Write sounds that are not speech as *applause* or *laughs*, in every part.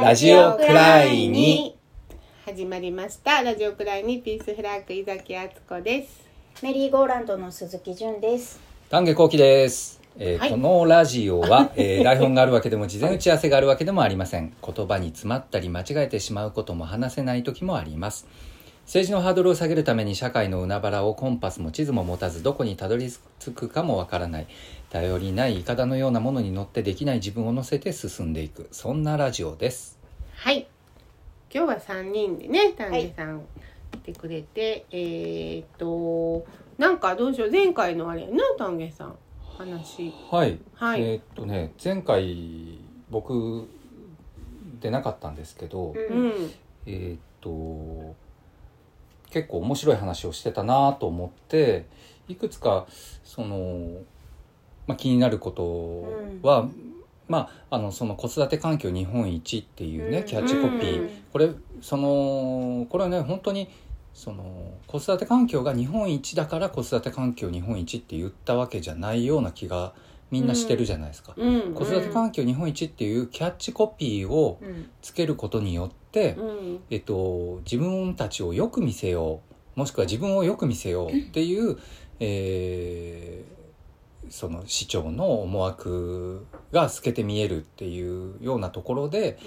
ラジオくらいに。始まりました。ラジオくらいにピースフラッグ井崎敦子です。メリーゴーランドの鈴木純です。丹下幸喜です、えーはい。このラジオは、*laughs* えー台本があるわけでも事前打ち合わせがあるわけでもありません。言葉に詰まったり間違えてしまうことも話せない時もあります。政治のハードルを下げるために社会の海原をコンパスも地図も持たずどこにたどり着くかもわからない頼りないイカダのようなものに乗ってできない自分を乗せて進んでいく。そんなラジオです。はい。今日は三人でね丹下さん来てくれて、えーっとなんかどうしよう前回のあれやな丹下さん話。はい、はい。えーっとね前回僕出なかったんですけど、うん。えーっと結構面白い話をしてたなと思っていくつかその、まあ、気になることは、まあ、あのその子育て環境日本一っていうね、うん。キャッチコピー、うん。これそのこれはね本当にその子育て環境が日本一だから子育て環境日本一って言ったわけじゃないような気がみんなしてるじゃないですか。うん。子育て環境日本一っていうキャッチコピーをうん。つけることによって、うん。えっと、自分たちをよく見せようもしくは自分をよく見せようっていう、えーその市長の思惑が透けて見えるっていうようなところで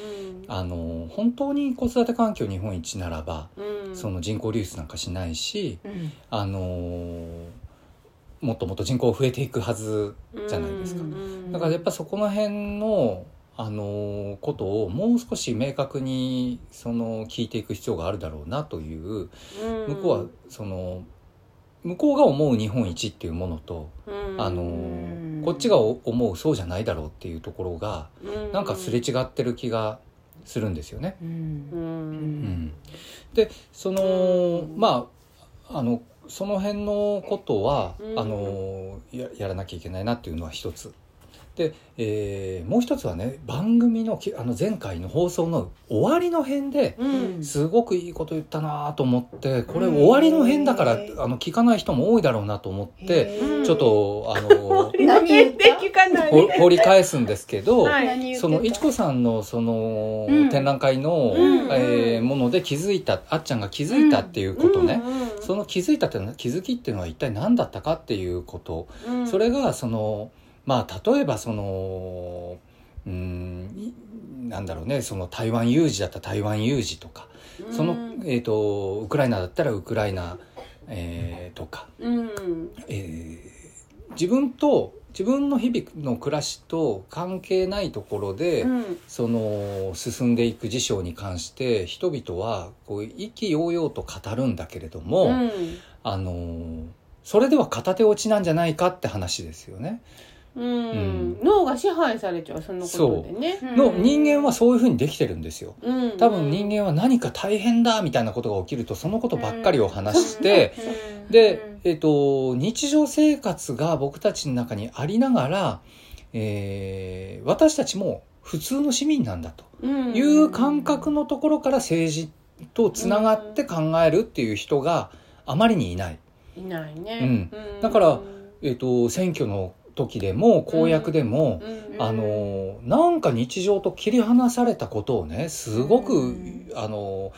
あの本当に子育て環境日本一ならば、うんその人口流出なんかしないし、うん。あのもっともっと人口増えていくはずじゃないですか。うんだからやっぱそこの辺のあのことをもう少し明確にその聞いていく必要があるだろうなという向こうはその向こうが思う日本一っていうものとうん。あのこっちが思うそうじゃないだろうっていうところがなんかすれ違ってる気がするんですよね。う。うん。うん。ん、でそのまああのその辺のことは、うん。あのややらなきゃいけないなっていうのは一つで、えーもう一つはね番組のきあの前回の放送の終わりの辺でうん。すごくいいこと言ったなと思ってこれうん。終わりの辺だからあの聞かない人も多いだろうなと思ってうん。ちょっとあの *laughs* 何言った聞かない。ほ掘り返すんですけど、そのいちこさんのそのうん。展覧会の、うん。えーもので気づいたあっちゃんが気づいたっていうことね、うん。うんその気づいたってのは気づきっていうのは一体何だったかっていうこと、うん。それがそのまあ例えばそのうーんいなんだろうねその台湾有事だったら台湾有事とか、その、えー、とウクライナだったらウクライナ、えーとか、うん。えー自分と自分の日々の暮らしと関係ないところで、うん。その進んでいく事象に関して人々はこう意気揚々と語るんだけれども、うん。あのそれでは片手落ちなんじゃないかって話ですよね。うん。脳が支配されちゃうそのことでね。の人間はそういうふうにできてるんですよ。うん。多分人間は何か大変だみたいなことが起きるとそのことばっかりを話して、うん。*laughs* で、えっと日常生活が僕たちの中にありながら、えー私たちも普通の市民なんだと。うん。いう感覚のところから政治とつながって考えるっていう人があまりにいない。いないね。うん。だからえっと選挙の時でも公約でも、うん。あのなんか日常と切り離されたことをねすごく、うん。あの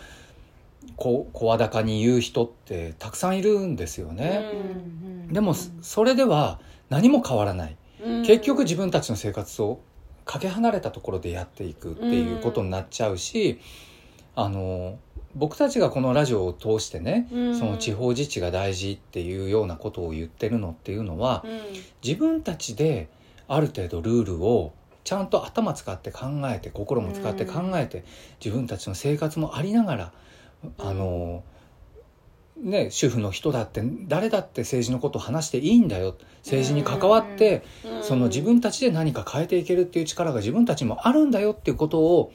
こ声高に言う人ってたくさんいるんですよね。うん。でもそれでは何も変わらない。うん。結局自分たちの生活をかけ離れたところでやっていくっていうことになっちゃうし、あの僕たちがこのラジオを通してね、うん。その地方自治が大事っていうようなことを言ってるのっていうのは、うん。自分たちである程度ルールをちゃんと頭使って考えて心も使って考えて、自分たちの生活もありながらあのね主婦の人だって誰だって政治のことを話していいんだよ。政治に関わって、うん。その自分たちで何か変えていけるっていう力が自分たちにもあるんだよっていうことを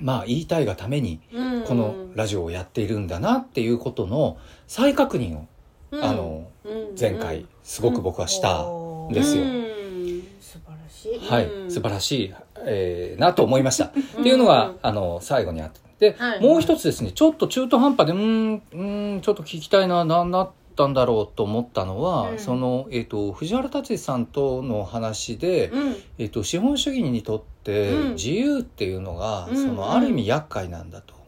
まあ言いたいがためにうんこのラジオをやっているんだなっていうことの再確認を、うん。あのうん。前回すごく僕はしたんですよ。うん。素晴らしい。はい、うん。素晴らしい、えーなと思いました。っていうのが、あの、最後にあって。で、はい。もう一つですね、ちょっと中途半端で、うーん、うーん、ちょっと聞きたいな、なんだっったんだろうと思ったのは、うん。その、えっと藤原達さんとの話で、うん。えっと資本主義にとってうん。自由っていうのが、うん。そのある意味厄介なんだと。うん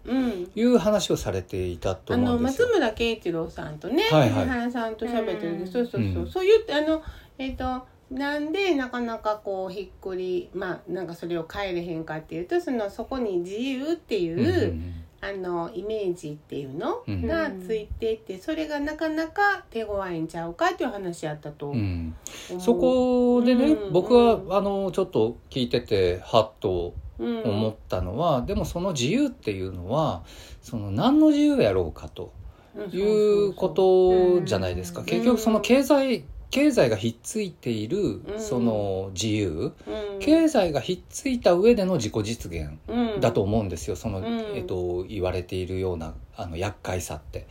いう話をされていたとあの思うんですよ。松村慶一郎さんとね、はいはい。原さんと喋ってるそうそうそう、う。ん。そういうあのえっ、となんでなかなかこうひっくりまあなんかそれを変えれへんかっていうとそのそこに自由っていう、うんあのイメージっていうのうん。がついていて、それがなかなか手強いんちゃうかっていう話やったと思う。うん。そこでね、うん。僕はあのちょっと聞いててハッとうん思ったのは、でもその自由っていうのはその何の自由やろうかということじゃないですか、うん。結局その経済経済がひっついているん。その自由、うん。経済がひっついた上での自己実現うん。だと思うんですよ。その、うん。えっと、言われているようなあの厄介さって。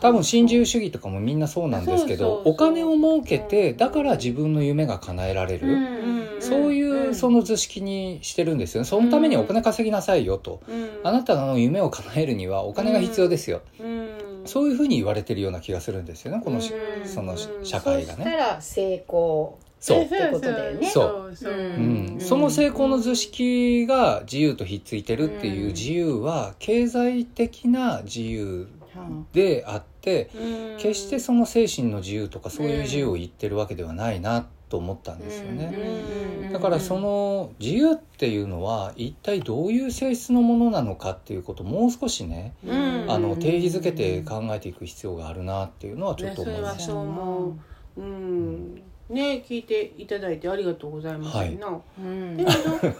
多分新自由主義とかもみんなそうなんですけどお金を儲けてうん。だから自分の夢が叶えられる、うんそういううん。その図式にしてるんですよね。そのためにお金稼ぎなさいよと、うん。あなたの夢を叶えるにはお金が必要ですよ、うんそういうふうに言われてるような気がするんですよねこのし、うん。そのうん。社会がね。したら成功。そう。ってことだよね。そう。そううん。うん、その成功の図式が自由とひっついてるっていううん自由は経済的な自由であってうん。決してその精神の自由とかそういう自由を言ってるわけではないなと思ったんですよね。うんだからその自由っていうのは一体どういう性質のものなのかっていうことをもう少しねうん。あの定義づけて考えていく必要があるなっていうのはちょっと思いました。ねそう思ううん。ね聞いていただいてありがとうございますはい。なうん。でもそ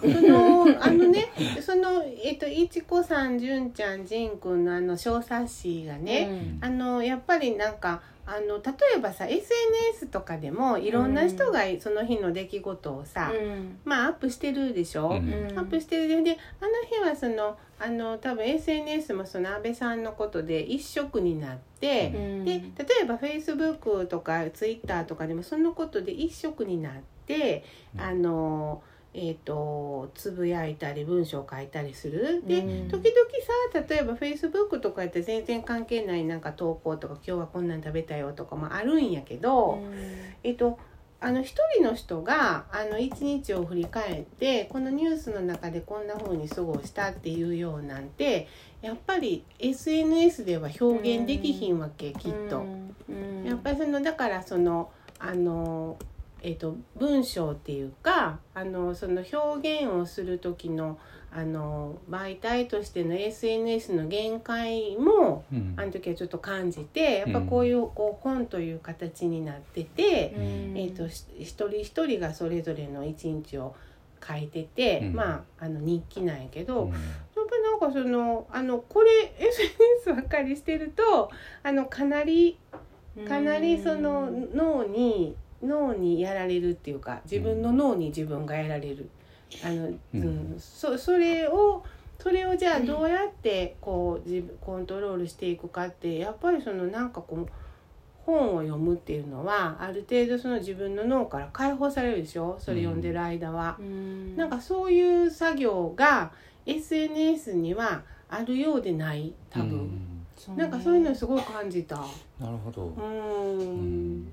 のあのねそのえっといちこさんじゅんちゃんじんくんのあの小冊子がね、あのやっぱりなんかあの例えばさ SNS とかでもいろんな人がその日の出来事をさ、うん。まあアップしてるでしょ、うん。うんアップしてる。であの日はそのあの多分 SNS もその安倍さんのことで一色になって、うん。で例えば Facebook とか Twitter とかでもそのことで一色になって、うん。あのえー、とつぶやいたり文章を書いたりする。で、うん。時々さ例えば Facebook とかやって全然関係ないなんか投稿とか今日はこんなん食べたよとかもあるんやけど、えっとあの一人の人があの一日を振り返ってこのニュースの中でこんな風に過ごしたっていうようなんてやっぱり SNS では表現できひんわけ、きっと。うん。やっぱりそのだからそのあの、えっと文章っていうかあのその表現をする時のあの媒体としての SNS の限界もうん。あの時はちょっと感じてやっぱこういうこう本という形になってて、うん。えー、とし一人一人がそれぞれの一日を書いてて、うん。まああの日記なんやけど、うん。やっぱなんかそのあのこれ SNS ばっかりしてるとあのかなりかなりその脳に脳にやられるっていうか自分の脳に自分がやられる。あのううん。ん、そそれをそれをじゃあどうやってこう自分コントロールしていくかってやっぱりそのなんかこう本を読むっていうのはある程度その自分の脳から解放されるでしょ？それ読んでる間は。うん。なんかそういう作業が SNS にはあるようでない多分、うん。なんかそういうのすごい感じた。なるほど、ううんん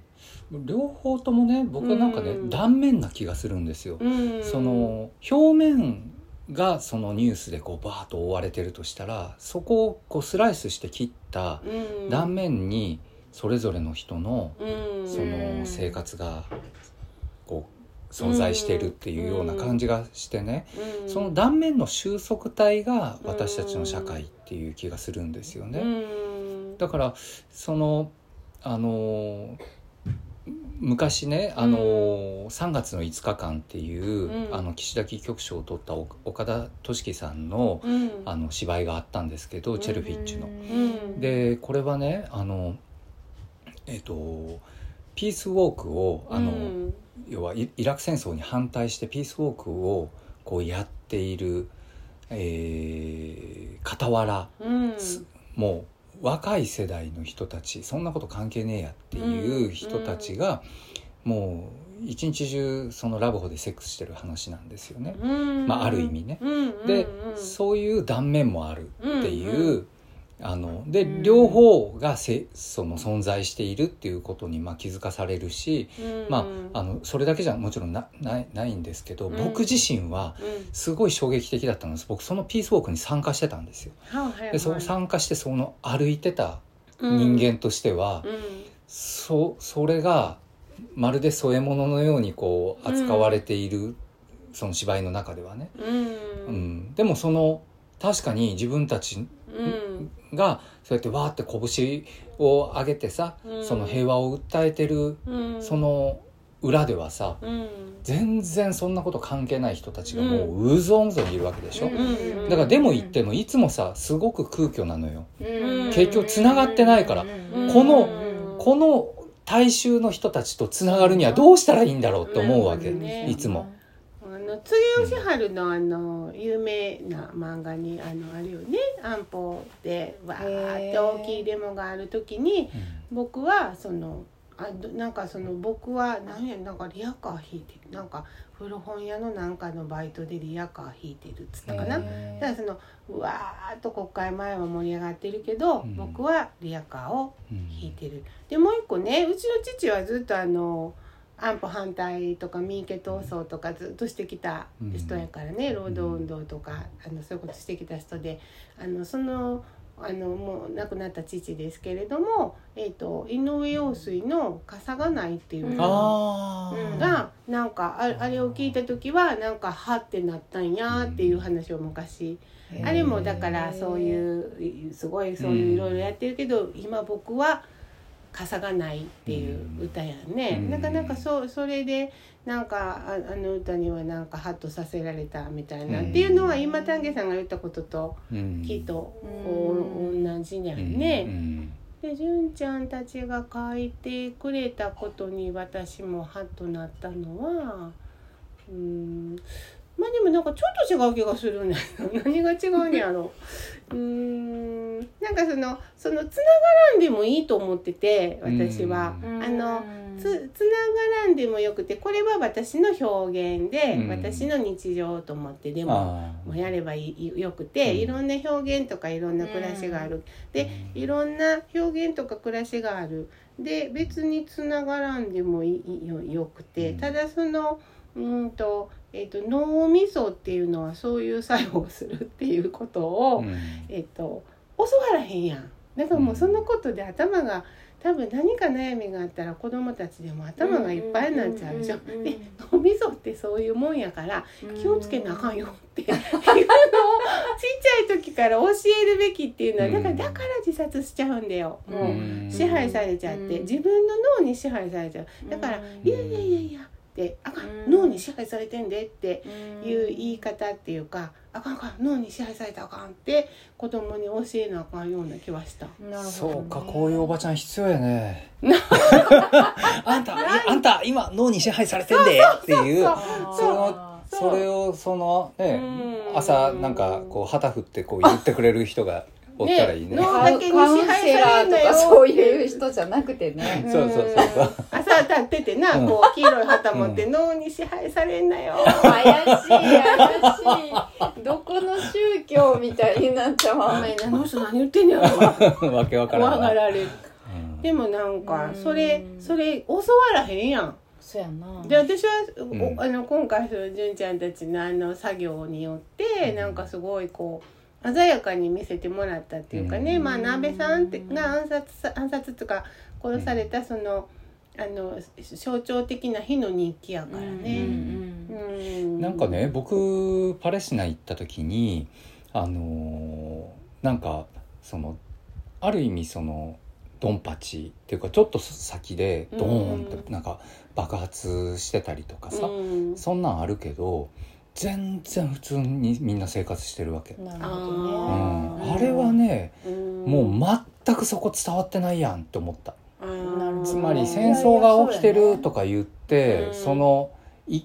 両方ともね僕はなんかね、うん。断面な気がするんですよ。うん。その表面がそのニュースでこうバーッと覆われてるとしたらそこをこうスライスして切ったうん。断面にそれぞれの人のうん。その生活がこう存在しているっていうような感じがしてねうん。その断面の収束体が私たちの社会っていう気がするんですよね。うん。だからそのあの昔ねあの、3月の5日間っていう、うん。あの岸田キ局長を取ったお岡田敏樹さんのうん。あの芝居があったんですけど、チェルフィッチの。うん。でこれはねあのえっ、とピースウォークをあの、うん。要はイイラク戦争に反対してピースウォークをこうやっている、えー、傍らうん。もう若い世代の人たちそんなこと関係ねえやっていう人たちが、もう一日中そのラブホでセックスしてる話なんですよね。うん。まあある意味ね。うんで、うん。そういう断面もあるっていう、うんあので、うん両方がせその存在しているっていうことにまあ気づかされるし、まあ、あのそれだけじゃもちろんなないないんですけど、うん。僕自身はうん。すごい衝撃的だったんです。僕そのピースウォークに参加してたんですよ。でその参加してその歩いてた人間としては、うん。そそれがまるで添え物のようにこう扱われている、その芝居の中ではね、うん。うん、でもその確かに自分たちうんがそうやってわーって拳を上げてさ、うん。その平和を訴えてるうん。その裏ではさうん。全然そんなこと関係ない人たちがもううぞんぞんいるわけでしょ、んだからでも言ってもいつもさすごく空虚なのよ、うん。結局つながってないから。うん。このうん。この大衆の人たちとつながるにはどうしたらいいんだろうって思うわけ、いつも。あの柘植義治のあの有名な漫画にあのあるよね。安保でわーって大きいデモがある時に僕はそのあどなんかその僕は何やなんかリアカー引いてるなんか古本屋のなんかのバイトでリアカー引いてるっつったかな。だからそのうわーっと国会前は盛り上がってるけど、うん。僕はリアカーをうん引いてる。でもう一個ねうちの父はずっとあの安保反対とか民家闘争とかずっとしてきた人やからね、労働運動とかあのそういうことしてきた人であのそのあのもう亡くなった父ですけれども、えー、と井上陽水の「傘がない」っていうのあー。がなんかああれを聞いた時はなんかはってなったんやっていう話を昔。あれもだからそういうすごいそういういろいろやってるけど、今僕は傘がないっていう歌やね、うん。なかなかそうそれでなんかああの歌にはなんかハッとさせられたみたいな、うん。っていうのは今丹下さんが言ったこととうん。きっとうん。お同じやうん。ね。うん。で純ちゃんたちが書いてくれたことに私もハッとなったのはうんまあでもなんかちょっと違う気がするね。*laughs* 何が違うんやろ *laughs* ううん。なんかそのそのつながらんでもいいと思ってて私は。うん。あのつつながらんでもよくてこれは私の表現で、うん。私の日常と思ってでももうやればいいよくて、うん。いろんな表現とかいろんな暮らしがある、でいろんな表現とか暮らしがある。で別につながらんでもいいよよくて、うん。ただそのうんと,、えっと脳みそっていうのはそういう作用をするっていうことを、うん。えっと教わらへんやん。だからもうそんなことで頭が多分何か悩みがあったら子供たちでも頭がいっぱいになっちゃうでしょ。うんうんうんうんで脳みそってそういうもんやから気をつけなあかんよって。いうのをちっちゃい時から教えるべきっていうのはだからだから自殺しちゃうんだよ。もううん。支配されちゃって。うん。自分の脳に支配されちゃう。だから「うん。いやいやいやいや」って「あかんうん。脳に支配されてんで」っていう言い方方っていうか「あかんあかん脳に支配されたらあかん」って子供に教えなあかんような気はした。そうかこういうおばちゃん必要やね。*laughs* あんたい。あんた今脳に支配されてんでっていう。そのそれをそのねうん。朝なんかこう旗振ってこう言ってくれる人がおったらいいねねカウンカウンセラーとかそういう人じゃなくてね。そうそうそうそう。朝立っててな、うん。こう黄色い旗持って、脳に支配されんなよ。怪しい怪しい。どこの宗教みたいになっちゃうわお前あの人何言ってんねやろ。わけわからんわ怖がられる。うんでもなんかうん。それそれ教わらへんやん。そうやな。で私は、あの今回その純ちゃんたちのあの作業によってなんかすごいこう鮮やかに見せてもらったっていうかね、うん。まあ鍋さんってが暗殺さ暗殺とか殺されたその、あの象徴的な日の日記やからね。うんなんかね僕パレスチナ行った時にあのーなんかそのある意味そのドンパチっていうかちょっと先でドーンってなんか爆発してたりとかさ、うん。そんなんあるけど全然普通にみんな生活してるわけ、なるあほどうねん、あれはねうん。もう全くそこ伝わってないやんって思った。つまりうん戦争が起きてるとか言ってうんそのい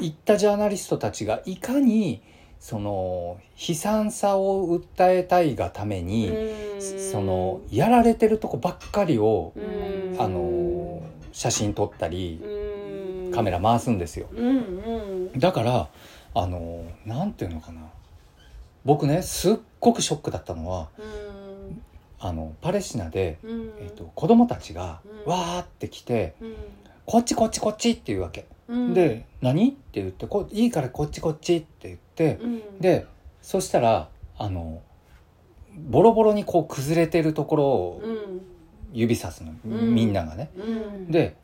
言ったジャーナリストたちがいかにその悲惨さを訴えたいがために、うん。そのやられてるとこばっかりを、うん。あの写真撮ったり、うんカメラ回すんですよ。うんうん。だからあのなんていうのかな。僕ねすっごくショックだったのはうん。あのパレスチナで、うん。えっと、子供たちがうん。わーって来てうん「こっちこっちこっち」って言うわけ。うん。で「何?」って言ってこ「いいからこっちこっち」って言ってうん。でそしたらあのボロボロにこう崩れてるところをうん。指さすの、ん。みんながね。うん。で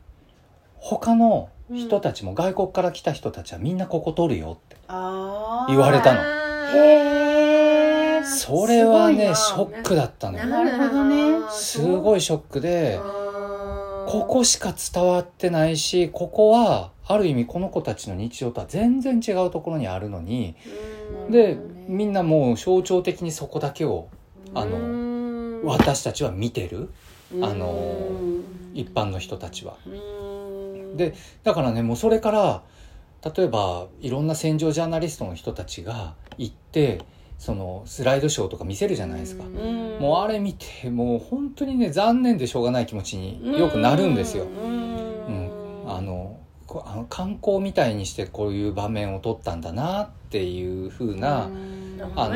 他の人たちも外国から来た人たちはみんなここ取るよって。あ言われたの。へえそれはねショックだったのよ。なるほどね。すごいショックでここしか伝わってないしここはある意味この子たちの日常とは全然違うところにあるのにうん。でみんなもう象徴的にそこだけをあのうん。私たちは見てる。あのうん。一般の人たちは。うんでだからねもうそれから例えばいろんな戦場ジャーナリストの人たちが行ってそのスライドショーとか見せるじゃないですか。うん。もうあれ見てもう本当にね残念でしょうがない気持ちによくなるんですよ。うん、あのこあの観光みたいにしてこういう場面を撮ったんだなっていう風な、あの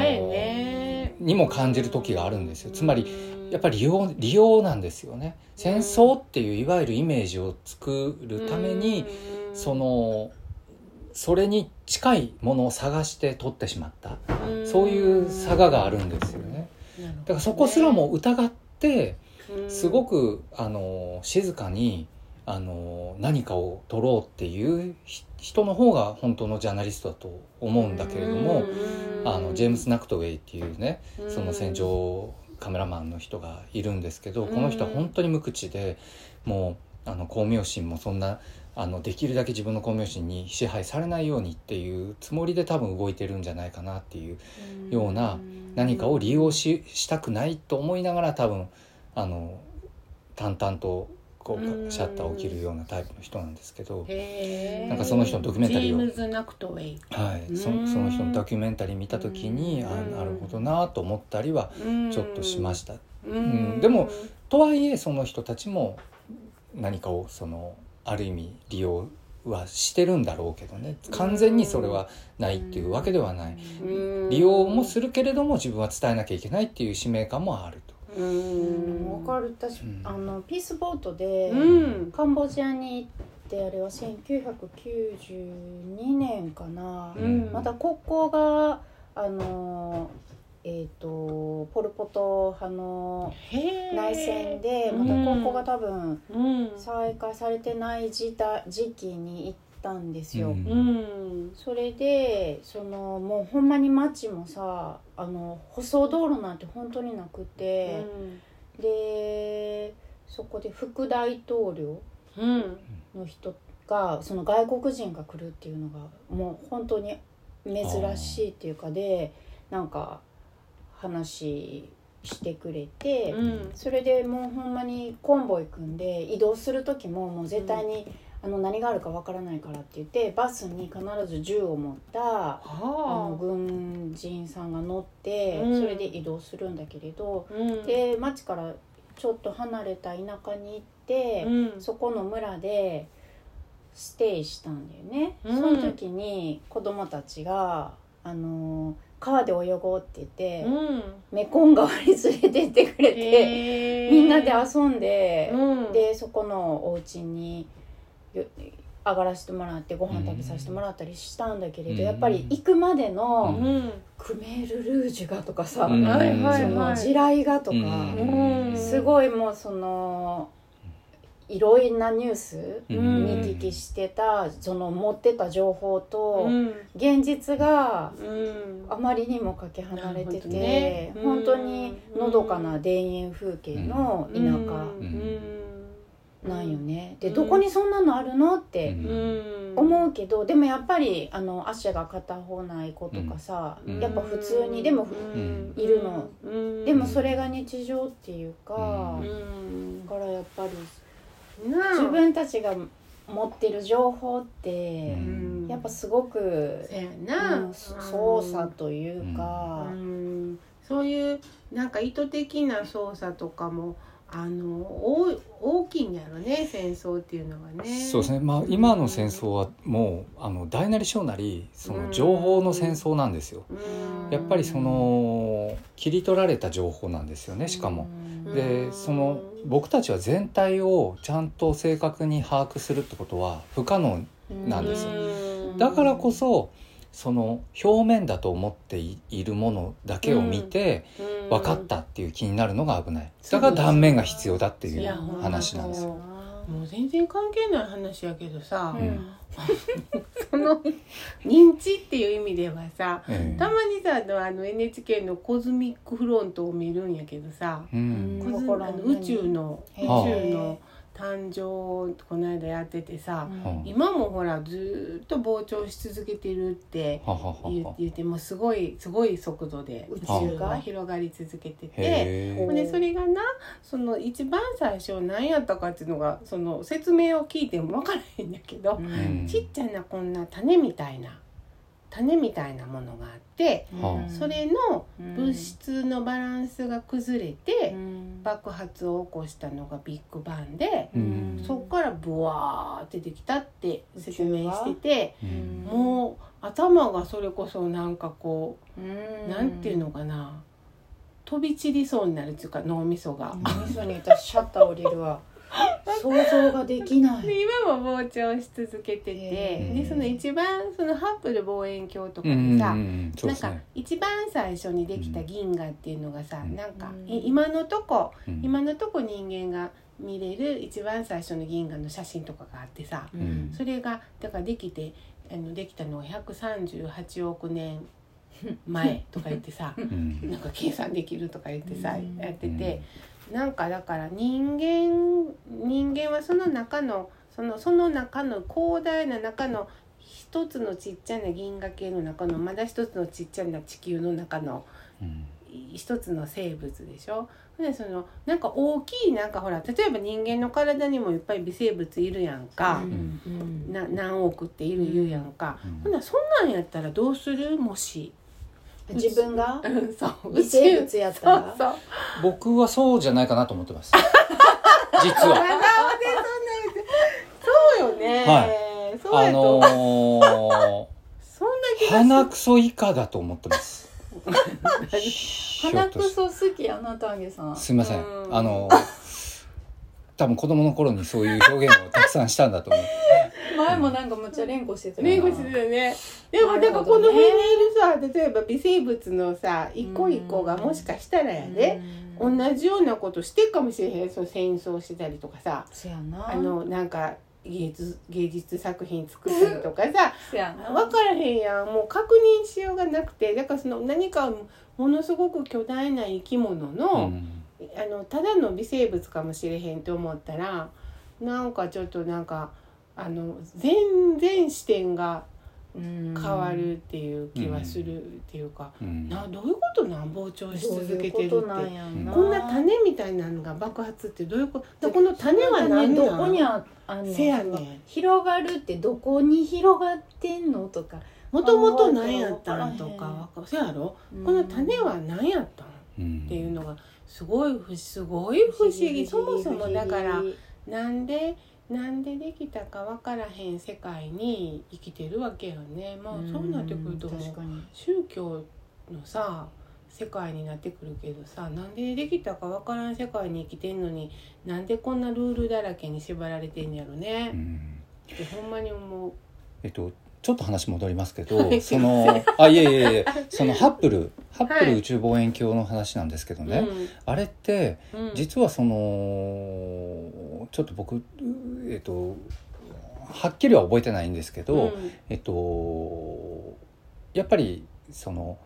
にも感じる時があるんですよ。つまりやっぱり利用利用なんですよね。戦争っていういわゆるイメージを作るためにそのそれに近いものを探して撮ってしまった。そういう差ががあるんですよね。だからそこすらも疑ってすごくあの静かにあの何かを撮ろうっていうひ人の方が本当のジャーナリストだと思うんだけれどもあのジェームス・ナクトウェイっていうねその戦場カメラマンの人がいるんですけどこの人は本当に無口でもうあの光明心もそんなあのできるだけ自分の光明心に支配されないようにっていうつもりで多分動いてるんじゃないかなっていうような何かを利用ししたくないと思いながら多分あの淡々とこうシャッターを切るようなタイプの人なんですけど、なんかその人のドキュメンタリーを。はい、そうん。その人のドキュメンタリー見た時にあうん。なるほどなと思ったりはちょっとしました。うん。ん。でもとはいえその人たちも何かをそのある意味利用はしてるんだろうけどね。完全にそれはないっていうわけではない。うん。利用もするけれども自分は伝えなきゃいけないっていう使命感もあると。うん。わかる。私、うん。あのピースボートで、うん。カンボジアに行ってあれは1992年かな、うん。また国交があのえっ、とポル・ポト派の内戦でまたうん国交が多分うん。再開されてない時代時期に行ったんですよ。うん。うん。それでそのもうほんまに街もさあの舗装道路なんて本当になくて、でそこで副大統領うんの人がその外国人が来るっていうのがもう本当に珍しいっていうかでなんか話してくれて、うん。それでもうほんまにコンボイ組んで移動する時ももう絶対に、あの何があるかわからないからって言ってバスに必ず銃を持ったあ。のは軍人さんが乗って、うん。それで移動するんだけれど、あうん。で町からちょっと離れた田舎に行って、うん。そこの村でステイしたんだよね、うん。その時に子供たちがあの川で泳ごうって言って、うん。メコン川に連れてってくれて、みんなで遊んで、うん。でそこのお家によ上がらせてもらってご飯食べさせてもらったりしたんだけれど、うん。やっぱり行くまでうのん。クメール・ルージュがとかさ、そのはい地雷がとか、うん。すごいもうそのいろいろなニュースう見ん聞きしてたその持ってた情報とうん。現実がうん。あまりにもかけ離れてて、ね。本当にのどかな田園風景の田舎なんよね。でうん。どこにそんなのあるのってうん。思うけどでもやっぱりあの足が片方ない子とかさ、うん。やっぱ普通にでも、うん。いるの。うん。でもそれが日常っていうか、ううん。だからやっぱり自分たちが持ってる情報って、うん。やっぱすごく、操作というか、うん。そういうなんか意図的な操作とかもあの大大きいんやろね戦争っていうのはね。そうですね、まあ、今の戦争はもうあの大なり小なりその情報の戦争なんですよ。うん。やっぱりその切り取られた情報なんですよねしかも。でその僕たちは全体をちゃんと正確に把握するってことは不可能なんですよ。うん。だからこそその表面だと思っていいるものだけを見てうん。分かったっていう気になるのが危ない。だから断面が必要だっていいうや話なんですよ。もう全然関係ない話やけどさ、うん。*laughs* その認知っていう意味ではさええ。たまにさあのあの NHK の「コズミックフロント」を見るんやけどさ、うん。あの宇宙の宇宙の誕生をこの間やっててさ、うん。今もほらずーっと膨張し続けてるって言ってもすごいすごい速度で宇宇宙宙がが広がり続けてて。でそれがなその一番最初何やったかっていうのがその説明を聞いても分からへんだけど、ん。ちっちゃなこんな種みたいな種みたいなものがあって、はあ。それの物質のバランスが崩れて、爆発を起こしたのがビッグバンで、うん。そこからブワーってできたって説明してて、うん。もう頭がそれこそなんかこう、うなんていうのかな飛び散りそうになるっていうか脳みそが。脳みそに私シャッター降りるわ想像ができない。で今も膨張し続けててでその一番そのハッブル望遠鏡とかうんでさ、うんうん。なんか一番最初にできた銀河っていうのがさ、うん。なんかうん。い今のとこうん。今のとこ人間が見れる一番最初の銀河の写真とかがあってさん。それがだからできてあのできたのが138億年前とか言ってさうん。なんか計算できるとか言ってさうん。やっててなんかだから人間人間はその中のそのその中の広大な中の一つのちっちゃな銀河系の中のまだ一つのちっちゃな地球の中のうん。一つの生物でしょ？でそのなんか大きいなんかほら例えば人間の体にもいっぱい微生物いるやんか、な何億っている言うやんか、うん。ほん。ならそんなんやったらどうする？もし自分がうん。そう。微生物やったそうらそう。僕はそうじゃないかなと思ってます。*laughs* 実は。そうよね、はそうあやと。思う、のーそんな気がする。鼻くそ以下だと思ってます。*laughs* 鼻くそ好きやな丹下さん。すいません。うん。あの多分子供の頃にそういう表現をたくさんしたんだと思う前もなんかむっちゃ連呼してた連呼してたよね。でもなだかこの辺にいるさ例えば微生物のさ一個一個がもしかしたらやで、同じようなことしてるかもしれへん。そう戦争してたりとかさ。そやな。あのなんか芸術芸術作品作ったりとかさ。分からへんやん。もう確認しようがなくて。だからその何かものすごく巨大な生き物の,、うん。あのただの微生物かもしれへんと思ったらなんかちょっとなんかあの全然視点が変変わるっていう気はするっていうか、うん。などういうことなん膨張し続けてるって。こんな。種みたいなのが爆発ってどういうこと？でこの種は何どなこにあのせやねん。広がるってどこに広がってんのとか。もともと何やったんとかわわかせやろ？この種は何やったん？うんっていうのがすごい不すごい不思議。そもそもだからなんでなんでできたか分からへん世界に生きてるわけよね。まあそうなってくると宗教のさ世界になってくるけどさなんでできたか分からん世界に生きてんのになんでこんなルールだらけに縛られてんやろうねん。ってほんまに思う。えっとちょっと話戻りますけど、はいそのあいえいえいえそのハッブルハッブはい。ル宇宙望遠鏡の話なんですけどね、あれってうん。うん実はそのちょっと僕えっとはっきりは覚えてないんですけど、うん。えっとやっぱりその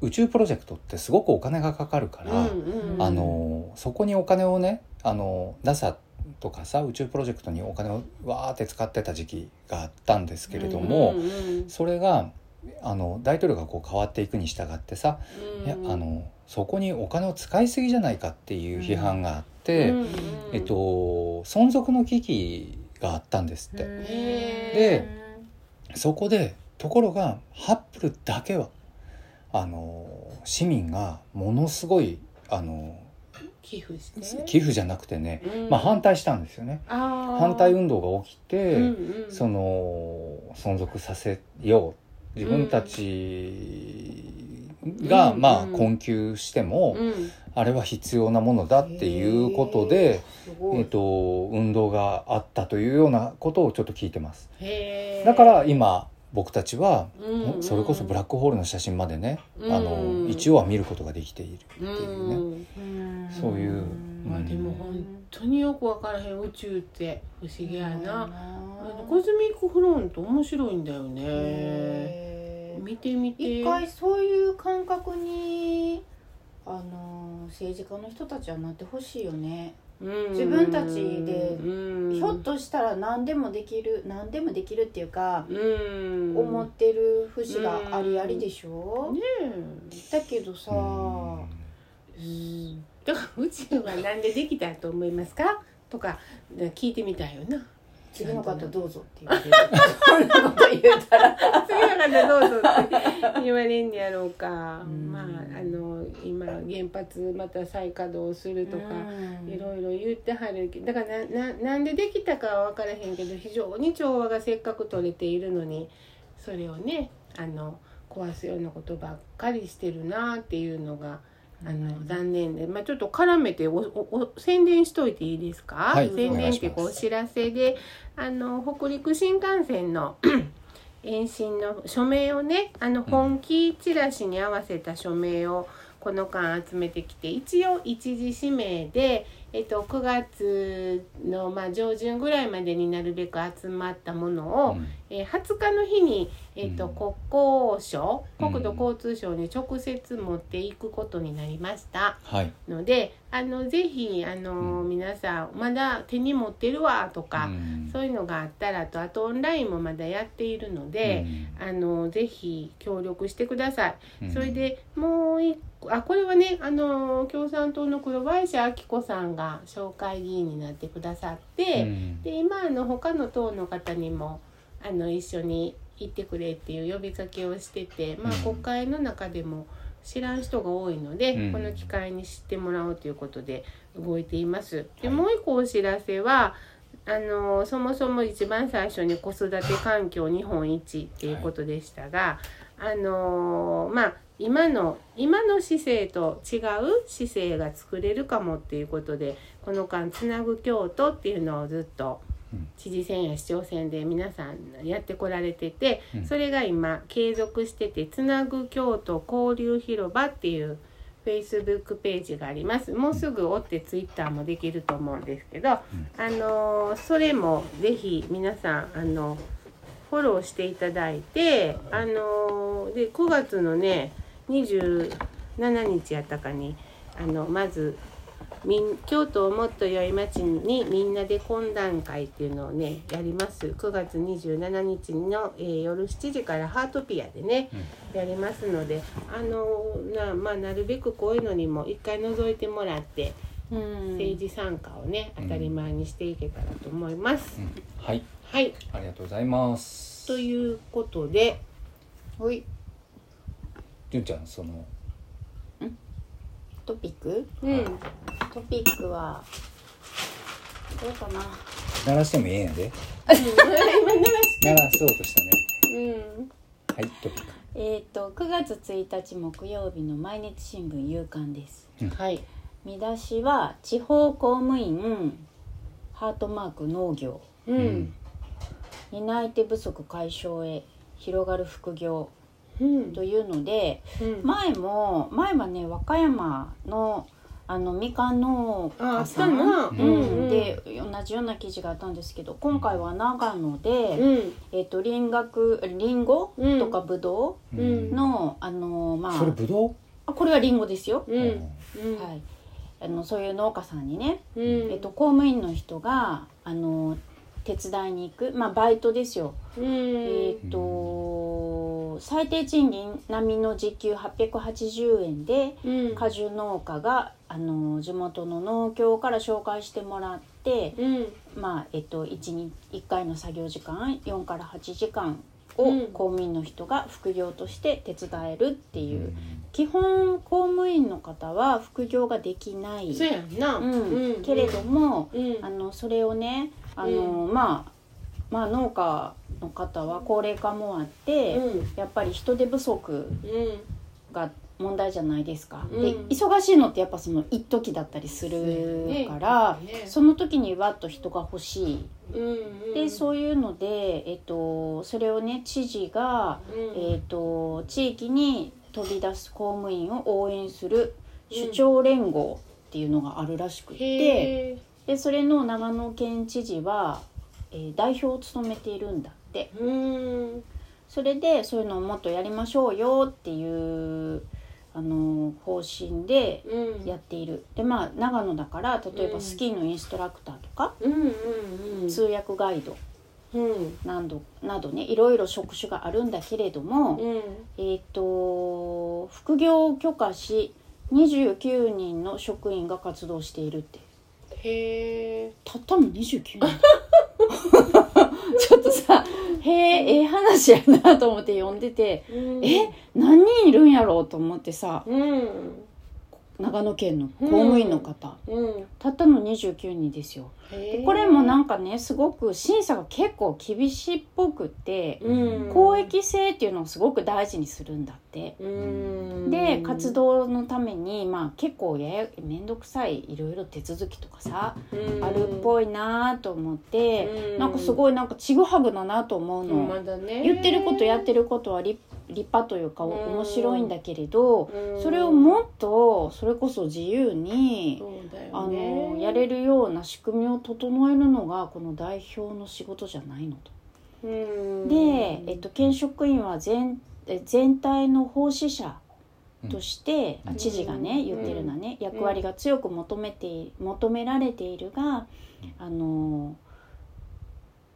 宇宙プロジェクトってすごくお金がかかるから、うんうんあのそこにお金をねあの NASA とかさ宇宙プロジェクトにお金をわーって使ってた時期があったんですけれども、うんうんそれがあの大統領がこう変わっていくに従ってさ、うんいやあのそこにお金を使いすぎじゃないかっていう批判があって、うんうんえっと、存続の危機があったんですって。へそこでところがハッブルだけはあの市民がものすごいあの寄付して？寄付じゃなくてね、うん。まあ、反対したんですよね。反対運動が起きて、うんうん。その存続させよう。自分たちが、うんまあうん。困窮しても、うん。あれは必要なものだっていうことで、えっと運動があったというようなことをちょっと聞いてます。だから今僕たちは、うんうん。それこそブラックホールの写真までね、うん。あの一応は見ることができているっていうね。うん。そういうまあでも本当によく分からへん宇宙って不思議やな、あのコこズミックフロント面白いんだよね。見てみて。一回そういう感覚にあの政治家の人たちはなってほしいよね、うん自分たちでうん。ひょっとしたら何でもできる何でもできるっていうか、うん。思ってる節がありありでしょ、ねだけどさ、だから宇宙はなんでできたと思いますか？とか聞いてみたいよな次の方どうぞって言われる。そんなこと言うたら次の方どうぞって言われんやろうか。うん。まああの今原発また再稼働するとか、うん。いろいろ言ってはるけどだからなななんでできたかは分からへんけど非常に調和がせっかく取れているのにそれをねあの壊すようなことばっかりしてるなっていうのが。あのうん残念で、まあ、ちょっと絡めておおお宣伝しといていいですか、はい。宣伝ってこうお知らせであの北陸新幹線の *clears throat* 延伸の署名をねあの本気チラシに合わせた署名をこの間集めてきて一応一時指名で、えっと、9月の、まあ、上旬ぐらいまでになるべく集まったものを、うん。えー20日の日に、えっとうん。国交省うん。国土交通省に直接持っていくことになりました。はい。のであのぜひあの、うん。皆さんまだ手に持ってるわとか、うん。そういうのがあったらとあとオンラインもまだやっているので、あのぜひ協力してください。うん。それでもう一個あこれはねあの共産党の黒林明子さんが紹介議員になってくださって、うん。で今あの他の党の方にもあの一緒に行ってくれっていう呼びかけをしてて、まあ、うん。国会の中でも知らん人が多いので、うん。この機会に知ってもらおうということで動いています。ではい。もう一個お知らせはあのそもそも一番最初に子育て環境日本一っていうことでしたが、あのまあ今の今の市政と違う市政が作れるかもっていうことでこの間つなぐ京都っていうのをずっとうん。知事選や市長選で皆さんやってこられてて、うん。それが今継続しててつなぐ京都交流広場っていうフェイスブックページがあります。もうすぐ追ってツイッターもできると思うんですけど、あのーそれもぜひ皆さんあのフォローしていただいてあのーで9月のね27日やったかにあのまず京都をもっと良い街にみんなで懇談会っていうのをねやります。9月27日の、えー夜7時からハートピアでね、やりますのであのな,、まあ、なるべくこういうのにも一回覗いてもらってうん。政治参加をね、うん。当たり前にしていけたらと思います。うん。はい。はい。ありがとうございます。ということでほいじゅんちゃんそのトピック？うん。トピックはどうかな？鳴らしてもええんやで。今鳴らし鳴らそうとしたね。うん。はいトピック。えっ、と9月1日木曜日の毎日新聞夕刊です。はい。見出しは地方公務員ハートマーク農業。ううん。ん担い手不足解消へ広がる副業。うんというのでうん。前も前はね和歌山のあのみかん農ああっ家さん。うんうん。で同じような記事があったんですけど今回は長野で、うん。えっと林学リンゴうん。とかぶどううん。の、あのまあそれぶどう？あこれはリンゴですよ、うん。うん。はいあのそういう農家さんにね、うん。えっと、公務員の人があの手伝いに行くまあバイトですよ、うん。えっと最低賃金並みの時給880円でうん。果樹農家があの地元の農協から紹介してもらって、うん。まあえっと、1, 日1回の作業時間4から8時間をうん。公務員の人が副業として手伝えるっていう、うん。基本公務員の方は副業ができない、そうやんな。うん。けれども、うん。あのそれをねあの、まあまあ農家の方は高齢化もあって、うん。やっぱり人手不足うん。が問題じゃないですか、うん。で忙しいのってやっぱその一時だったりするから、ねその時にわっと人が欲しい。うんうん。でそういうので、えっと、それをね知事が、うん。えっと、地域に飛び出す公務員を応援する首長連合っていうのがあるらしくって、でそれの長野県知事は、えー代表を務めているんだって。うん。それでそういうのをもっとやりましょうよっていうあの方針でうん。やっている。でまあ長野だから例えばスキーのインストラクターとか、うんうんうん。通訳ガイドうん。などなどねいろいろ職種があるんだけれども、うん。えっ、と副業を許可し29人の職員が活動しているって。へえたったの29人 *laughs* ちょっとさへえええ話やなと思って読んでてえ何人いるんやろうと思ってさうん長野県の公務員の方、うん。たったの29人ですよ。へえこれもなんかねすごく審査が結構厳しいっぽくってうん。公益性っていうのをすごく大事にするんだって。うん。で活動のためにまあ結構やや面倒くさいいろいろ手続きとかさ、うん。あるっぽいなと思って、うん。なんかすごいなんかちぐはぐだなと思うの、ま言ってることやってることは立立派というかうん面白いんだけれど、うん。それをもっとそれこそ自由に、そうだよあねのやれるような仕組みを整えるのがこの代表の仕事じゃないのと。うん。で、えっと、県職員は全え全体の奉仕者として、うん。知事がね言ってるのはね、役割が強く求めて求められているが、あの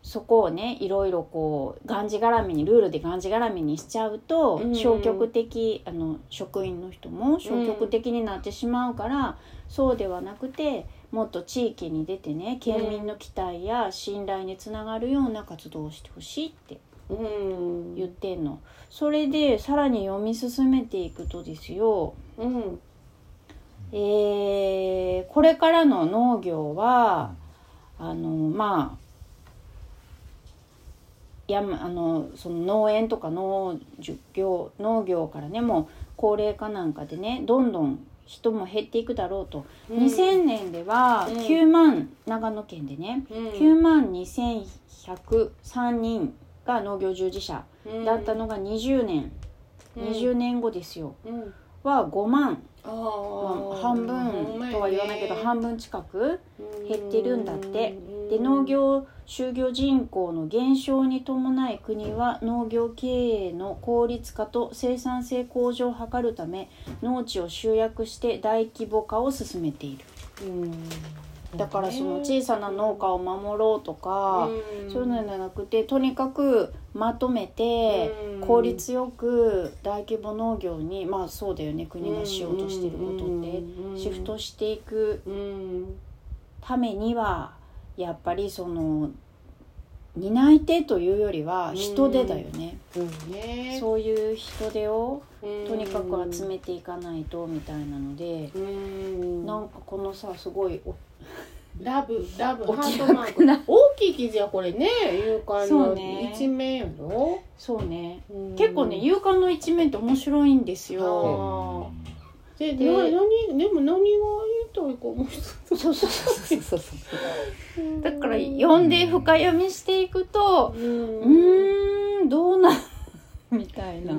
そこをねいろいろこうがんじがらみにルールでがんじがらみにしちゃうと、うん。消極的あの職員の人も消極的になってしまうから、そうではなくてもっと地域に出てね県民の期待や信頼につながるような活動をしてほしいってうん。言ってんの。それでさらに読み進めていくとですよ。うん。えーこれからの農業はあのまあやまあのその農園とか農業農業からねもう高齢化なんかでねどんどん人も減っていくだろうと、うん。2000年ではうん。9万、長野県でねうん。9万2103人が農業従事者うんだったのが20年、うん。20年後ですよ。うん。は5万あまーあ、半分とは言わないけど半分近く減ってるんだって。で農業就業人口の減少に伴い国は農業経営の効率化と生産性向上を図るため農地を集約して大規模化を進めている。うんだからその小さな農家を守ろうとか、うん。そういうのじゃなくてとにかくまとめてうん。効率よく大規模農業にまあそうだよね。国がしようとしてることって。うん。シフトしていくうん。ためにはやっぱりその担い手というよりは人手だよね、うん。ね。そういう人手をうん。とにかく集めていかないとみたいなので、うん。なんかこのさすごいおラブラブおハ気ートマーク。大きい記事やこれね勇敢のそうね。一面やろ？そうね。うん。結構ね勇敢の一面って面白いんですよ。あ。ででな何でも何が言いたいか。もそうそうそうそうそうそう。だから読んで深読みしていくとううんーんどうなんみたいな。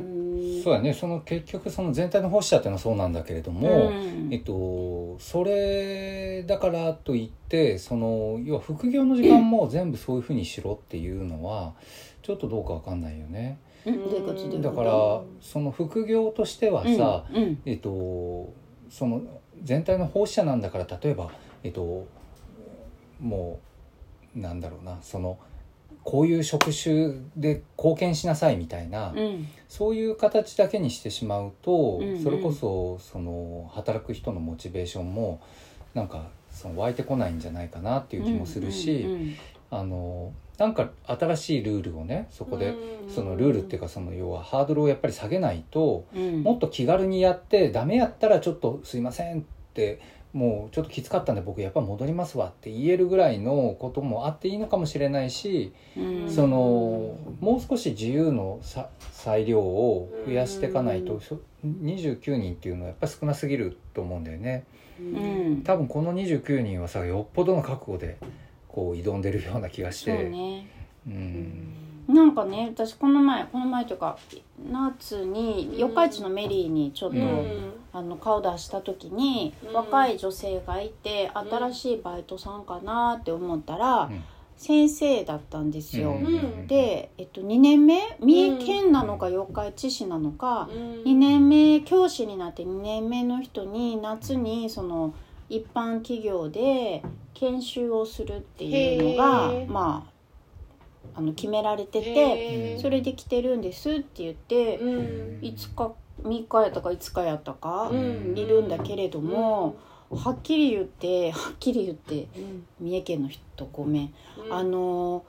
そうやね。その結局その全体の欲しさっていうのはそうなんだけれども、うん。えっと、それだからといってその要は副業の時間も全部そういうふうにしろっていうのはちょっとどうかわかんないよね。だからその副業としてはさ、うんうん。えっとその全体の奉仕者なんだから例えばえっともうなんだろうなそのこういう職種で貢献しなさいみたいな、うん。そういう形だけにしてしまうと、うんうん。それこそその働く人のモチベーションもなんかその湧いてこないんじゃないかなっていう気もするし、うんうんあのなんか新しいルールをねそこでそのルールっていうかその要はハードルをやっぱり下げないとうん。もっと気軽にやってダメやったらちょっとすいませんってもうちょっときつかったんで僕やっぱ戻りますわって言えるぐらいのこともあっていいのかもしれないしうん。そのもう少し自由のさ裁量を増やしていかないとそ29人っていうのはやっぱり少なすぎると思うんだよね。うん。多分この29人はさよっぽどの覚悟でこう挑んでるような気がしそうてねうんなんかね私この前この前というか夏に四日市のメリーにちょっと、うん。あの顔出した時に、うん。若い女性がいて新しいバイトさんかなって思ったら、うん。先生だったんですよ。うん。で、えっと、2年目？三重県なのか四日市市なのか、うん。2年目教師になって2年目の人に夏にその一般企業で研修をするっていうのがまああの決められててそれで来てるんですって言ってうん。5日3日やったか5日やったかうん。いるんだけれどもはっきり言ってはっきり言ってうん。三重県の人ごめん。あの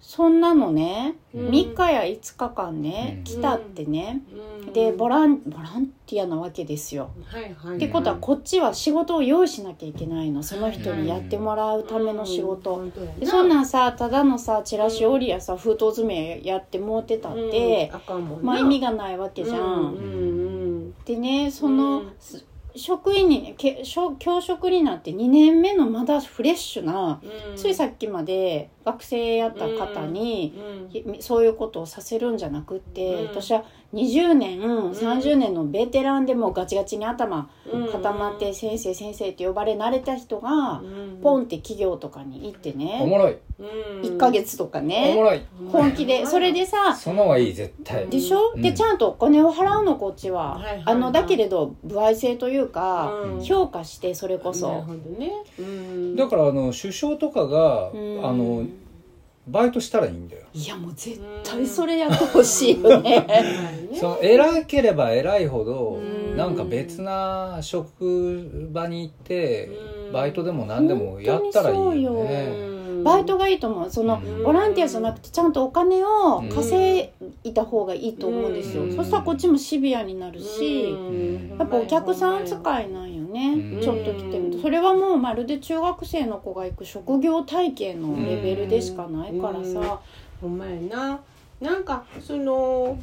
そんなのねうん。3日や5日間ねうん。来たってね。うん。でボランボランティアなわけですよ。はいはいってことはこっちは仕事を用意しなきゃいけないの。その人にやってもらうための仕事。でそんなんさただのさチラシ折りやさ封筒詰めやってもうてたってうん、あかんもんな。まあ意味がないわけじゃん。うんうんでねその、うん。す職員にけしょ教職になって2年目のまだフレッシュな、うん。ついさっきまで学生やった方に、うんそういうことをさせるんじゃなくって、うん。私は20年、30年のベテランでもうガチガチに頭うん。固まって先生先生って呼ばれ慣れた人がうん。ポンって企業とかに行っておねもろい。うん。1ヶ月とかおもねろい。本気で。それでさその方がいい絶対。でしょ、うん。でちゃんとお金を払うのこっちは、はいはいはいあのだけれど歩合制というか、うん。評価してそれこなるそ、ほどね。うん。だからあの首相とかがうん。あのバイトしたらいいんだよ。いやもう絶対それやってほしいよねその偉ければ偉いほどうん。なんか別な職場に行ってうん。バイトでも何でもやったらいいよね。バイトがいいと思う。その、うん。ボランティアじゃなくてちゃんとお金を稼いだ方がいいと思うんですよ、うん。そしたらこっちもシビアになるし、うん。やっぱお客さん使いなんよね、うん。ちょっと来てみるとそれはもうまるで中学生の子が行く職業体系のレベルでしかないからさ、ほんまやな。なんかその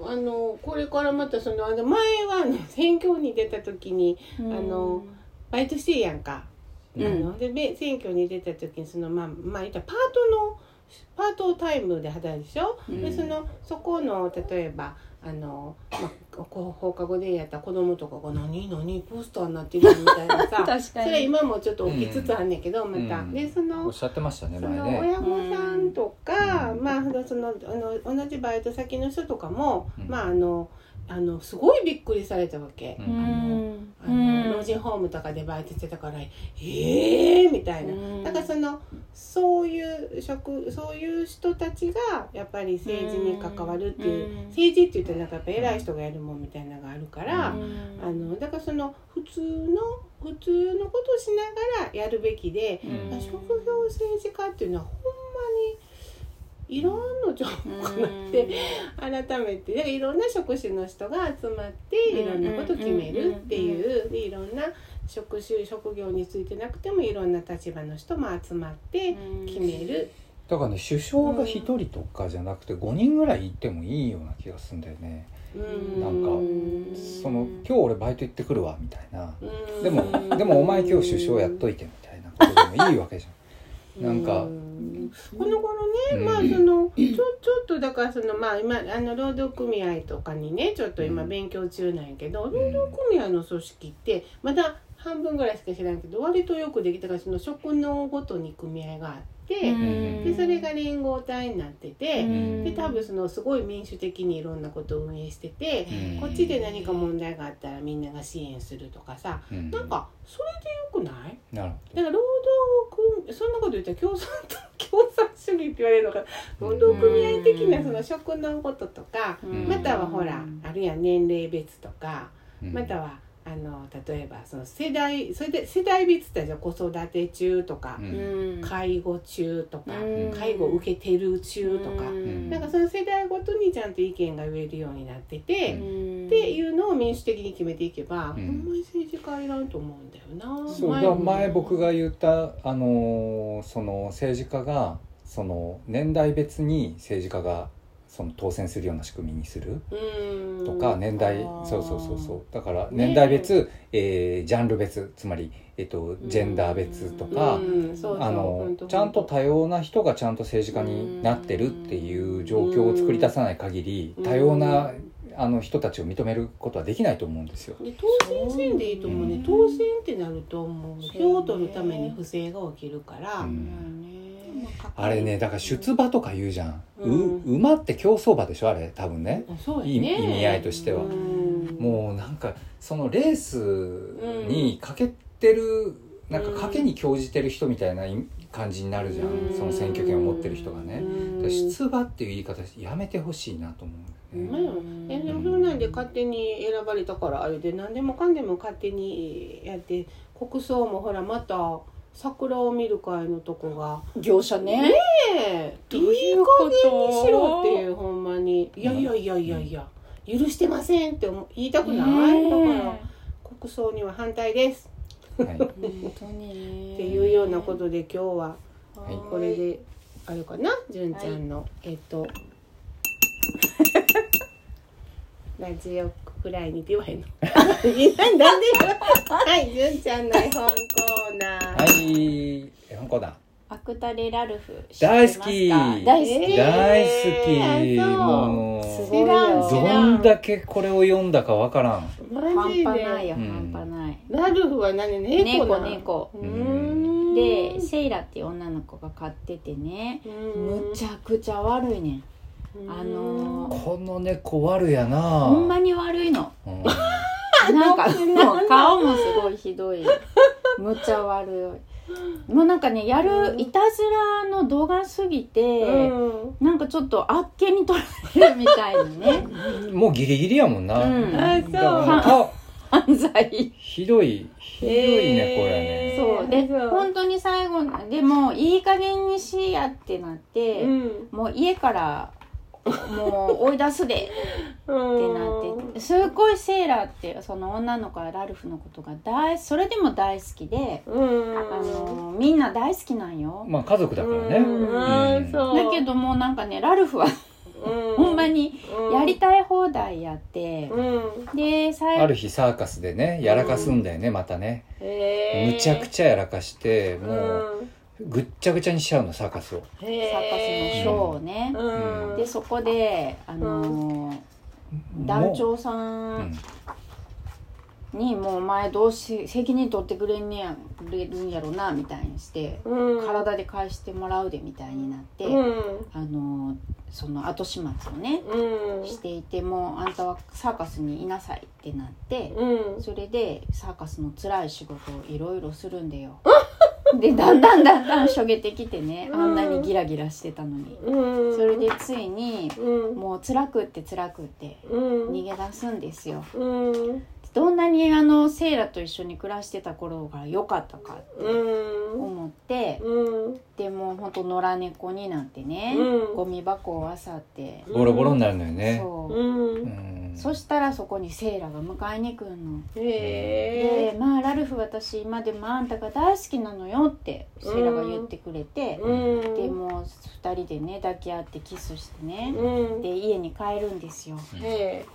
あのこれからまたそのあの前はあの選挙に出た時にうん。あのバイトしてるやんか、うん。あのでべ選挙に出た時にそのまあまあ言ったらパートのパートタイムで働いてでしょ、うん。でそのそこの例えばあの、まあ、放課後でやったら子供とかが「何？何？ポスターになってるよ」みたいなさ。*laughs* 確かに。それ今もちょっと起きつつあんねんけど、また。うんでそのおっしゃってましたねその親御さんとか、うん。まあそのあの同じバイト先の人とかも、うん。まああのあのすごいびっくりされたわけ。うん。うん。あの老人ホームとかでバイトしてたから「ええー!」みたいな、うん。だからそのそういう職そういう人たちがやっぱり政治に関わるっていう、うん。政治って言ったらなんかやっぱ偉い人がやるもんみたいなのがあるから、うん。あのだからその普通の普通のことをしながらやるべきで、うん。職業政治家っていうのはほんまにいろんのちゃうかなって改めていろんな職種の人が集まっていろんなことを決めるっていうでいろんな職種職業についてなくてもいろんな立場の人も集まって決める。だからね首相が一人とかじゃなくて5人ぐらいいてもいいような気がするんだよね。うん。なんかその今日俺バイト行ってくるわみたいな。うん。でもでもお前今日首相やっといてみたいなことでもいいわけじゃん。なんかうんこの頃ね、うん。まあそのちょちょっとだからそのまあ今あの労働組合とかにねちょっと今うん。勉強中なんやけど、労働組合の組織ってまだ半分ぐらいしか知らんけど割とよくできたからその職能ごとに組合があって、うん。でそれが連合体になってて、うん。で多分そのすごい民主的にいろんなことを運営してて、うん。こっちで何か問題があったらみんなが支援するとかさ、うん。なんかそれでよくない？なるだから労働組そんなこと言ったら共産党共産主義って言われるのか。労働組合的なその職のこととか、うん。またはほらあるいは年齢別とか、またはあの例えばその世代それで世代別ってじゃ子育て中とか、うん。介護中とか、うん。介護受けてる中とか、うん。なんかその世代ごとにちゃんと意見が言えるようになってて、うん。っていうのを民主的に決めていけば、うん。ほんまに政治家いらんと思うんだよな。そうだから前僕が言ったあのーその政治家がその年代別に政治家がその当選するような仕組みにする。うん。とか年代。そうそうそうそう。だから年代別、えージャンル別。つまり、えっとジェンダー別とか、あのちゃんと多様な人がちゃんと政治家になってるっていう状況を作り出さない限りうん。多様なあの人たちを認めることはできないと思うんですよ。で当選せんでいいと思うね。うん。当選ってなるともう票を取るために不正が起きるから、うん。ねあれねだから出馬とか言うじゃん、ううん馬って競走馬でしょあれ？多分ね。ね。意味合いとしては。うん。もうなんかそのレースにかけてる、なんか賭けに興じてる人みたいな感じになるじゃん、うん。その選挙権を持ってる人がね、出馬っていう言い方やめてほしいなと思う、ね。まあえでもそんなんで勝手に選ばれたからあれで何でもかんでも勝手にやって国葬もほらまた桜を見る会のとこが。業者ね。ねえ。いい加減にしろっていうほんまに。いやいやいやいやいや。許してませんって思言いたくない、だから国葬には反対です。はい、*laughs* 本当に。っていうようなことで今日ははい。これであれかな？純ちゃんの、えっと *laughs* ラジオくらいにって言わへんの。なんではい純ちゃんの絵本コーナー。はい絵本コーナー。アクタレラルフ大好き。大好き、えー大好き、もすう。知らどんだけこれを読んだかわからん。マ半ジ端ないよ、で。うん。半端ないラルフは何？猫猫な猫うーん。でセイラっていう女の子が飼っててね。むちゃくちゃ悪いねんあのーこの猫悪やな。ほんまに悪いの。うん。なんかもう顔もすごいひどい。むっちゃ悪い。もうなんかねやるいたずらの動画すぎて、うん。なんかちょっとあっけに取られるみたいにね。*laughs* もうギリギリやもんな、うん。あそう。犯罪。ひどいひどい猫やね、えー。そう。でそう。本当に最後でもいい加減にしやってなって、うん。もう家からもう追い出すで。ってなってすごいセーラーってその女の子はラルフのことが大それでも大好きで、うん。あのみんな大好きなんよ、まあ家族だからね、だけどもうなんかねラルフはうん。ほんまにやりたい放題やって、うん。で最ある日サーカスでねやらかすんだよねまたね。むちゃくちゃやらかしてもううんぐっちゃぐちゃにしちゃうのサーカスを。サーカスのショーをね、うん。でそこであのー団長さうんんにもうお前どうし責任取ってくれんねやくれるんやろなみたいにして、うん。体で返してもらうでみたいになって、うん。あのーその後始末をね、うん。していてもうあんたはサーカスにいなさいってなって、うん。それでサーカスの辛い仕事をいろいろするんだよ *laughs* *laughs* でだんだんだんだんしょげてきてね。あんなにギラギラしてたのに。うん。それでついにうん。もう辛くって辛くってうん。逃げ出すんですよ。うんどんなにあのセイラと一緒に暮らしてた頃が良かったかってうん。思ってうん。でもうほんと野良猫になってねうん。ゴミ箱を漁ってボロボロになるのよね。そう。うん。うん。そしたらそこにセイラが迎えに来るの。へで「まあラルフ私今でもあんたが大好きなのよ」ってセイラが言ってくれてえ、うん。でもう2人でね抱き合ってキスしてね、うん。で家に帰るんですよ。へ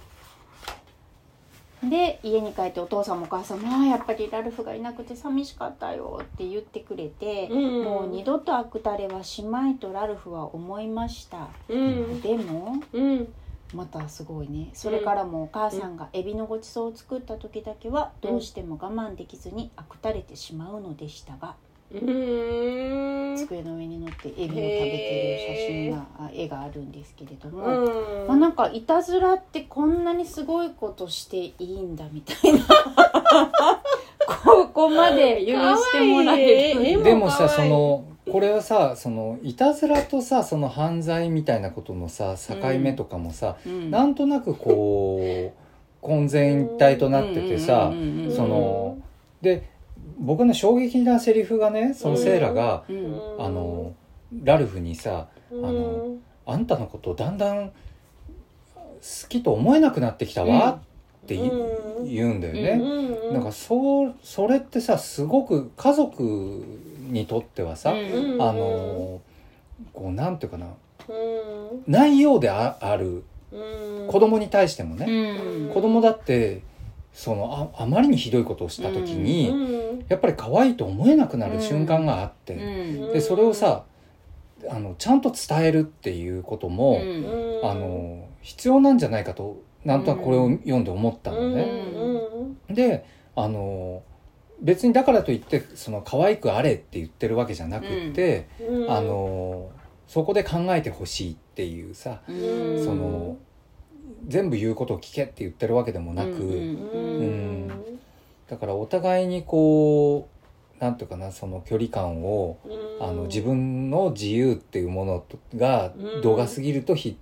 で家に帰ってお父さんもお母さんも「ああやっぱりラルフがいなくて寂しかったよ」って言ってくれて、うん。もう二度とアクタレはしまいとラルフは思いました、えうん。でもうん。またすごいね。それからもお母さんがエビのごちそうを作った時だけはどうしても我慢できずにあくたれてしまうのでしたが、うん机の上に乗ってエビを食べてる写真があ絵があるんですけれども、うん。まあ、なんかいたずらってこんなにすごいことしていいんだみたいな。*laughs* ここまで許してもらえる。いい絵でもさそのこれはさそのいたずらとさその犯罪みたいなことのさ境目とかもさ、うん。なんとなくこう混然一体となっててさうんうんうんうん。そので僕の衝撃なセリフがねそのセイラが、うん。あのラルフにさうん。あのあんたのことだんだん好きと思えなくなってきたわって言,、うん言うんだよね。うん。なんかそうそれってさすごく家族にとってはさ、うん。あのこうなんていうかな。うん。内容でああるうん。子供に対してもうね、ん。子供だってそのああまりにひどいことをした時に、うんやっぱり可愛いと思えなくなる瞬間があって、うん。でそれをさあのちゃんと伝えるっていうことも、うん。あの必要なんじゃないかとなんとなくこれを読んで思ったのね。であの別にだからといってその可愛くあれって言ってるわけじゃなくって、うん。あのそこで考えてほしいっていうさ、うん。その全部言うことを聞けって言ってるわけでもなく、うん。うんだからお互いにこうなんていうかなその距離感をうん。あの自分の自由っていうものがうん。度が過ぎるとひ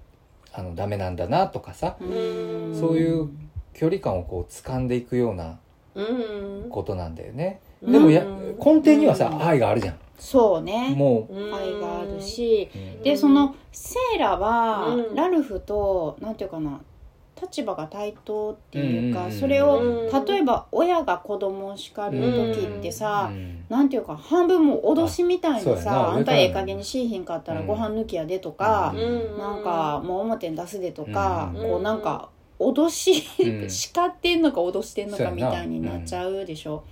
あのダメなんだなとかさ。うん。そういう距離感をこう掴んでいくようなうん。ことなんだよね。うん。でもやうん根底にはさうん。愛があるじゃん。そうね。もう。ん愛があるし。う。でそのセイラはうん。ラルフとなんていうかな立場が対等っていうかそれをうん。例えば親が子供を叱る時ってさうんなんていうか半分もう脅しみたいにさ「あんたええ加減にしいひんかったらうん。ご飯抜きやで」とかうん。なんかもう表に出すでとかうん。こうなんか脅しうん。*laughs* 叱ってんのか脅してんのかみたいになっちゃうでしょ。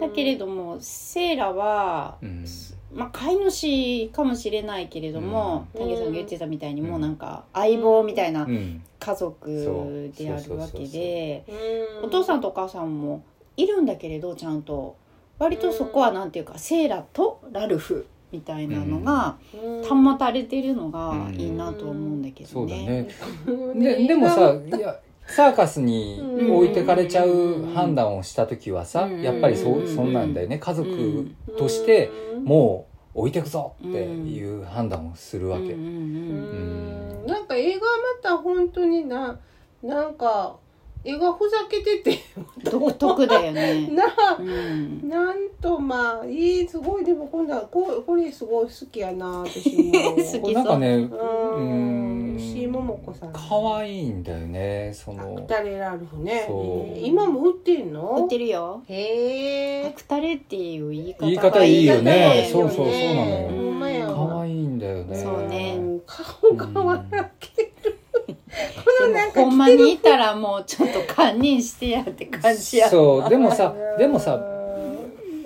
だけれどもセイラはうんまあ、飼い主かもしれないけれどもうん。武さんが言ってたみたいにうん。もうなんか相棒みたいなうん。家族であるわけでお父さんとお母さんもいるんだけれどちゃんと。割とそこはなんていうかセイラとラルフみたいなのが保たれてるのがいいなと思うんだけそうだどね。*laughs* ね。ででもさいやサーカスに置いてかれちゃう判断をした時はさうん。やっぱりそうんそんなんだよね。家族としてもう置いてくぞっていう判断をするわけ。うん。なんか映画はまた本当にななんか映画ふざけてて。独特だよね。*laughs* なうん。なんとまあいいすごい。でも今度はここれすごい好きやな私も *laughs* 好きなんかねうん。うん。石井桃子さん。可愛いんだよねそアの。クタレラルフね。今も売ってんの？売ってるよ。へえ。アクタレっていう言い方。言い方いいよね。がそうそうそうなのよ。可愛いんだよね。そうね。うん。顔が笑けるこのなん。かでもほんまにいたらもうちょっと堪忍してやって感じや。そうでもさ *laughs* でもさうん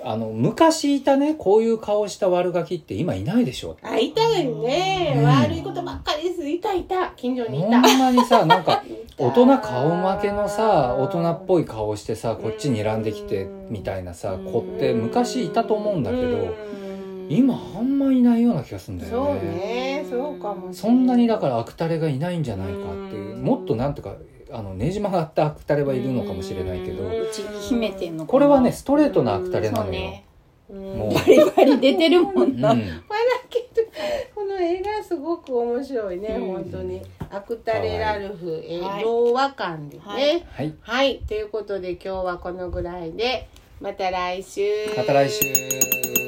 あの昔いたねこういう顔した悪ガキって今いないでしょ。あいたよね、うん。悪いことばっかりです。いたいた。近所にいほんたまにさなんか *laughs* 大人顔負けのさ大人っぽい顔してさこっちに睨んできてみたいなさ子って昔いたと思うんだけどうん今あんまいないような気がするんだそうよね。ねそうかもしれない。そんなにだからアクタレがいないんじゃないかっていううん。もっとなんとかあのねじ曲がったアクタレはいるのかもしれないけどうん。うちに秘めてんのこれはねストレートなアクタレなのよ。そうねうん。もう。バリバリ出てるもんな、うん。まだけどこの映画すごく面白いね、うん。本当に。アクタレラルフ、えーはい。童話館でね。はい。はい、ということで今日はこのぐらいでまた来週。また来週